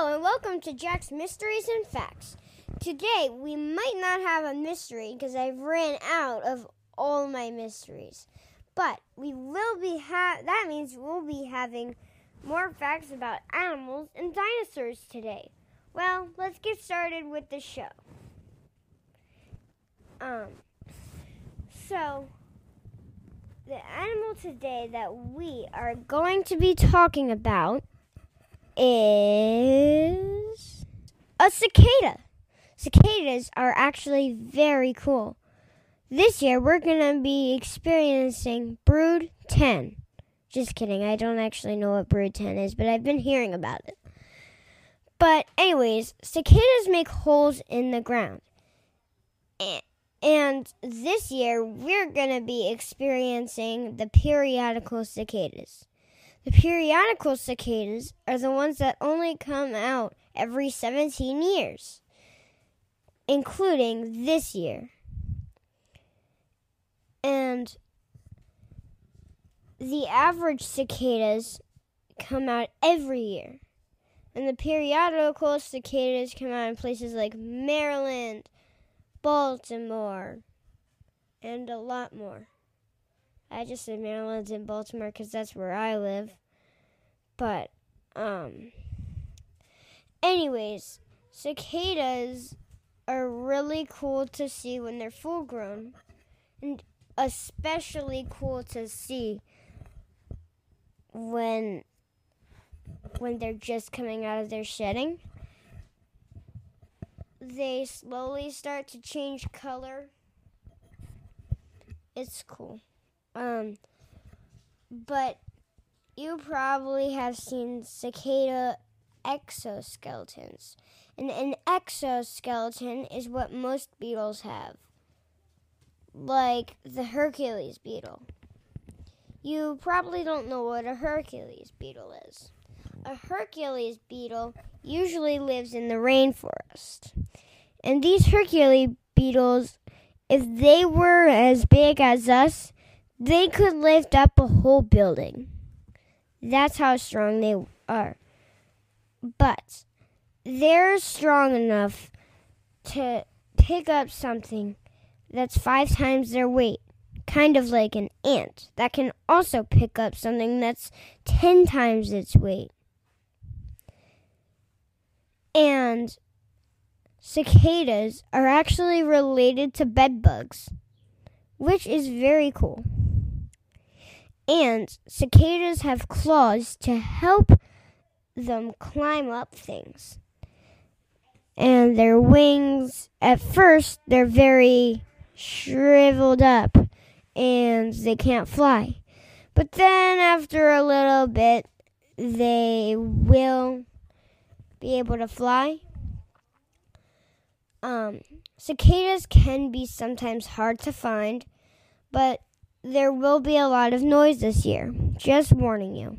Hello and welcome to Jack's Mysteries and Facts. Today we might not have a mystery because I've ran out of all my mysteries. But we will be ha- that means we'll be having more facts about animals and dinosaurs today. Well, let's get started with the show. Um so the animal today that we are going to be talking about is a cicada. Cicadas are actually very cool. This year we're going to be experiencing Brood 10. Just kidding, I don't actually know what Brood 10 is, but I've been hearing about it. But, anyways, cicadas make holes in the ground. And this year we're going to be experiencing the periodical cicadas. The periodical cicadas are the ones that only come out every 17 years, including this year. And the average cicadas come out every year. And the periodical cicadas come out in places like Maryland, Baltimore, and a lot more. I just said Maryland's in Baltimore because that's where I live. But, um, anyways, cicadas are really cool to see when they're full grown, and especially cool to see when when they're just coming out of their shedding. They slowly start to change color. It's cool. Um, but you probably have seen cicada exoskeletons. And an exoskeleton is what most beetles have, like the Hercules beetle. You probably don't know what a Hercules beetle is. A Hercules beetle usually lives in the rainforest. And these Hercules beetles, if they were as big as us, they could lift up a whole building. That's how strong they are. But they're strong enough to pick up something that's five times their weight, kind of like an ant that can also pick up something that's ten times its weight. And cicadas are actually related to bedbugs, which is very cool. And cicadas have claws to help them climb up things. And their wings, at first, they're very shriveled up and they can't fly. But then, after a little bit, they will be able to fly. Um, cicadas can be sometimes hard to find, but there will be a lot of noise this year. Just warning you.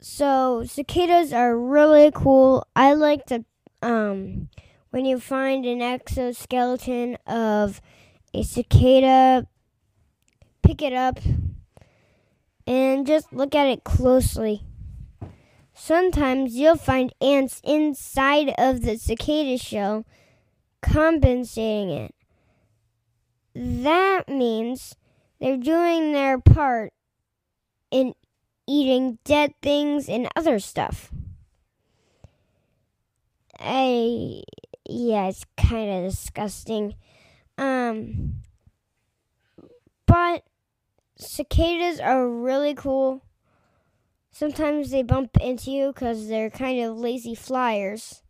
So cicadas are really cool. I like to um when you find an exoskeleton of a cicada, pick it up and just look at it closely. Sometimes you'll find ants inside of the cicada shell compensating it that means they're doing their part in eating dead things and other stuff. I yeah, it's kind of disgusting. Um but cicadas are really cool. Sometimes they bump into you cuz they're kind of lazy flyers.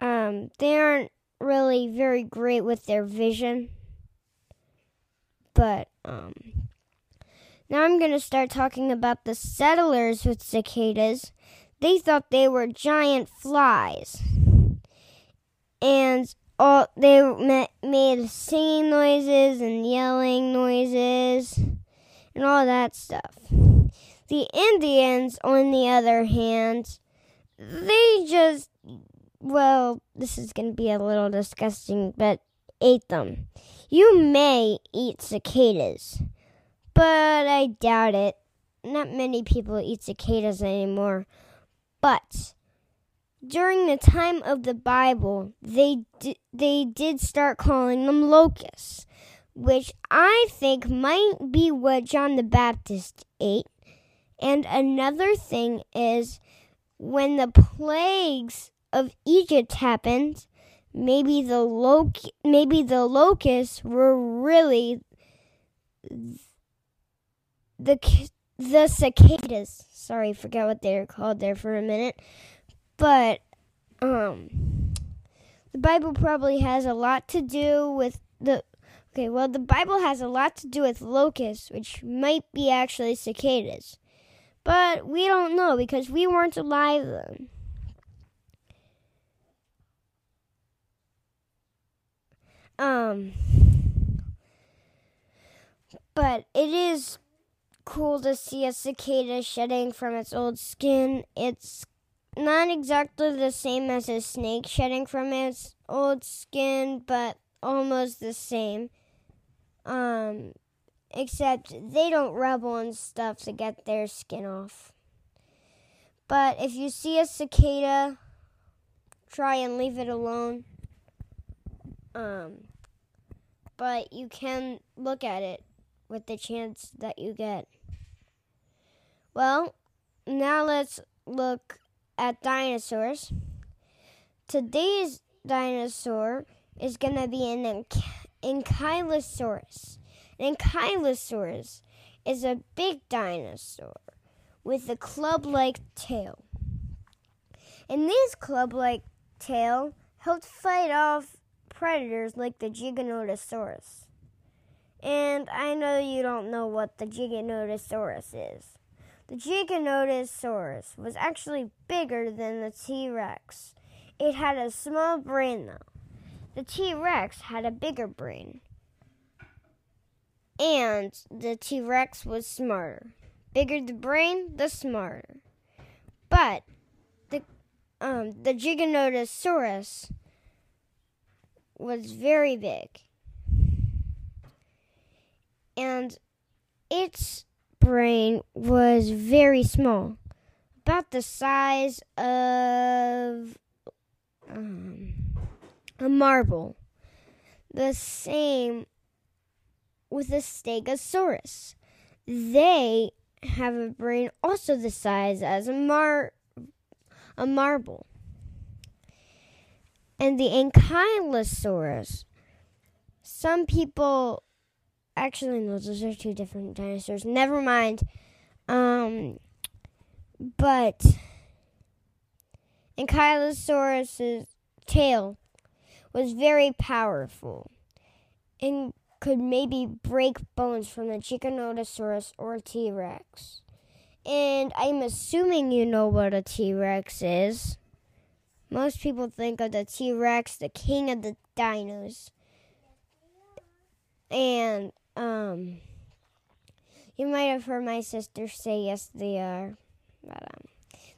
Um they aren't really very great with their vision but um, now I'm going to start talking about the settlers with cicadas. They thought they were giant flies. And all they made singing noises and yelling noises and all that stuff. The Indians, on the other hand, they just, well, this is going to be a little disgusting, but ate them. You may eat cicadas, but I doubt it. not many people eat cicadas anymore, but during the time of the Bible, they d- they did start calling them locusts, which I think might be what John the Baptist ate. And another thing is when the plagues of Egypt happened, maybe the loc- maybe the locusts were really the the cicadas. Sorry, forgot what they were called there for a minute. But um the Bible probably has a lot to do with the Okay, well the Bible has a lot to do with locusts, which might be actually cicadas. But we don't know because we weren't alive then. Um but it is cool to see a cicada shedding from its old skin. It's not exactly the same as a snake shedding from its old skin, but almost the same. Um, except they don't rubble and stuff to get their skin off. But if you see a cicada, try and leave it alone. Um, but you can look at it with the chance that you get. Well, now let's look at dinosaurs. Today's dinosaur is going to be an Ankylosaurus. An Ankylosaurus is a big dinosaur with a club like tail. And this club like tail helped fight off predators like the Giganotosaurus. And I know you don't know what the Giganotosaurus is. The Giganotosaurus was actually bigger than the T Rex. It had a small brain, though. The T Rex had a bigger brain. And the T Rex was smarter. Bigger the brain, the smarter. But the um, the Giganotosaurus was very big. And its brain was very small, about the size of um, a marble. The same with the Stegosaurus. They have a brain also the size as a mar a marble. And the Ankylosaurus. Some people actually no, those are two different dinosaurs. Never mind. Um, but Ankylosaurus's tail was very powerful and could maybe break bones from the Giganotosaurus or T Rex. And I'm assuming you know what a T Rex is. Most people think of the T Rex, the king of the dinos. And um, you might have heard my sister say yes, they are. But um,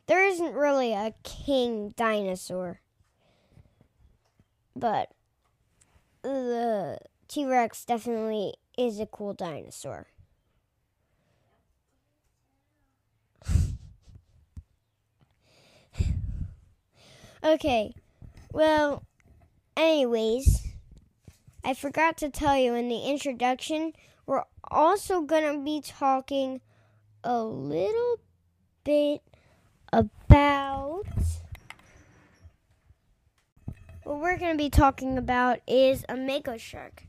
there isn't really a king dinosaur. But the T Rex definitely is a cool dinosaur. Okay, well, anyways. I forgot to tell you in the introduction, we're also going to be talking a little bit about. What we're going to be talking about is a mako shark.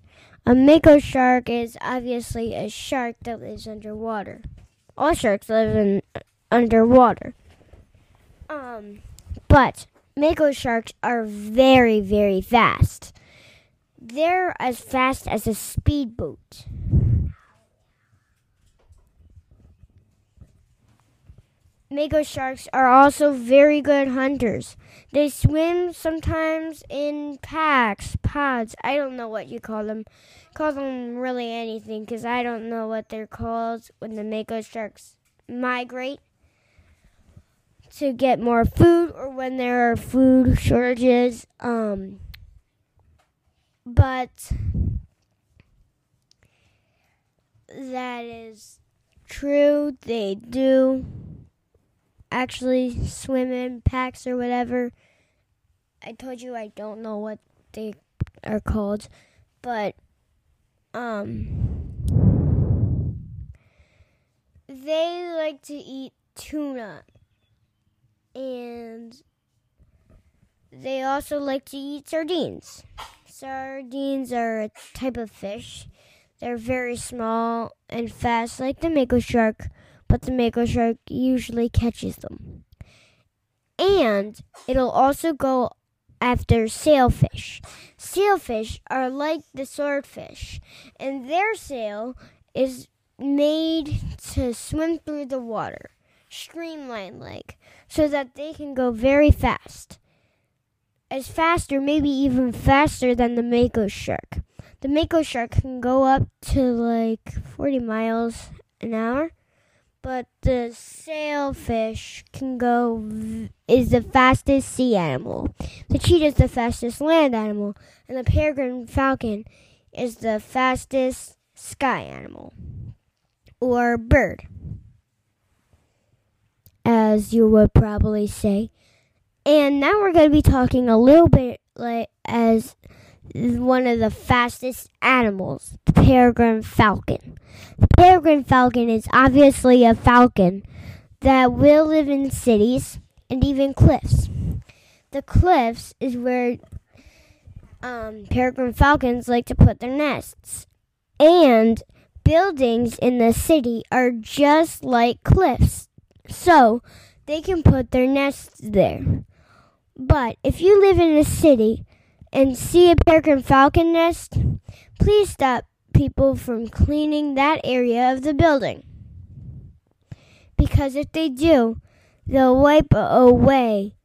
A mako shark is obviously a shark that lives underwater. All sharks live in underwater. Um, but mako sharks are very, very fast. They're as fast as a speedboat. Mako sharks are also very good hunters. They swim sometimes in packs, pods. I don't know what you call them. Call them really anything because I don't know what they're called when the Mako sharks migrate to get more food or when there are food shortages. Um, but that is true, they do actually swim in packs or whatever. I told you I don't know what they are called, but um they like to eat tuna and they also like to eat sardines. Sardines are a type of fish. They're very small and fast like the mako shark, but the mako shark usually catches them. And it'll also go after sailfish. Sailfish are like the swordfish, and their sail is made to swim through the water, streamlined like, so that they can go very fast. As fast or maybe even faster than the mako shark. The mako shark can go up to like 40 miles an hour but the sailfish can go is the fastest sea animal. The cheetah is the fastest land animal, and the peregrine falcon is the fastest sky animal or bird, as you would probably say. And now we're going to be talking a little bit like as one of the fastest animals, the peregrine falcon. The peregrine falcon is obviously a falcon that will live in cities and even cliffs. The cliffs is where um, peregrine falcons like to put their nests. And buildings in the city are just like cliffs, so they can put their nests there. But if you live in a city, and see a peregrine falcon nest, please stop people from cleaning that area of the building. Because if they do, they'll wipe away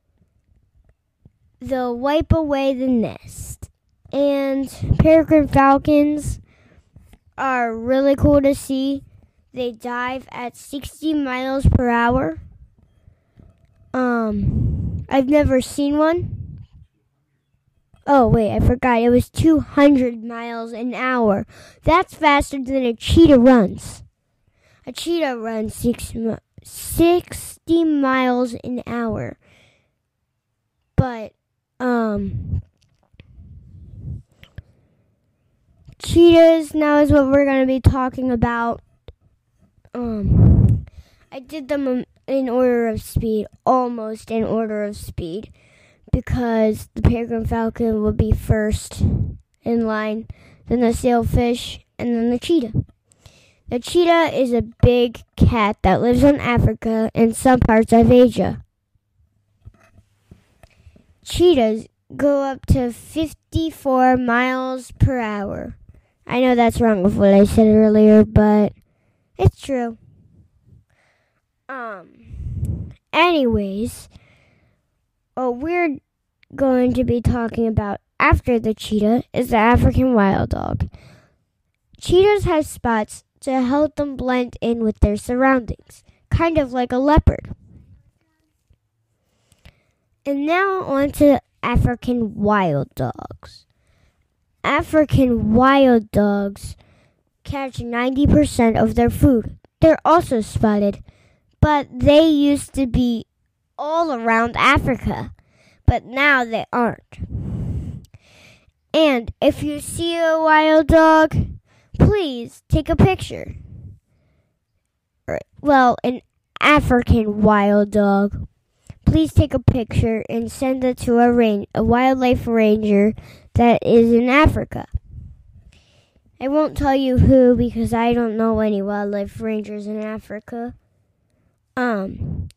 they'll wipe away the nest. And peregrine falcons are really cool to see. They dive at 60 miles per hour. Um I've never seen one Oh, wait, I forgot. It was 200 miles an hour. That's faster than a cheetah runs. A cheetah runs six, 60 miles an hour. But, um, cheetahs now is what we're going to be talking about. Um, I did them in order of speed, almost in order of speed because the peregrine falcon would be first in line, then the sailfish, and then the cheetah. The cheetah is a big cat that lives in Africa and some parts of Asia. Cheetahs go up to 54 miles per hour. I know that's wrong with what I said earlier, but it's true. Um, anyways, what we're going to be talking about after the cheetah is the African wild dog. Cheetahs have spots to help them blend in with their surroundings, kind of like a leopard. And now on to African wild dogs. African wild dogs catch 90% of their food. They're also spotted, but they used to be all around Africa but now they aren't. And if you see a wild dog, please take a picture. Er, well, an African wild dog. Please take a picture and send it to a, range, a wildlife ranger that is in Africa. I won't tell you who because I don't know any wildlife rangers in Africa. Um,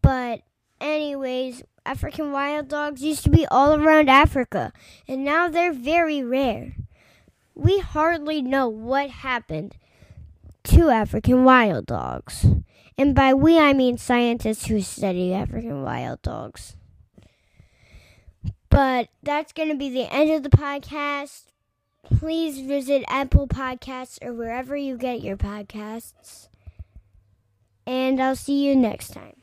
but anyways, African wild dogs used to be all around Africa, and now they're very rare. We hardly know what happened to African wild dogs. And by we, I mean scientists who study African wild dogs. But that's going to be the end of the podcast. Please visit Apple Podcasts or wherever you get your podcasts. And I'll see you next time.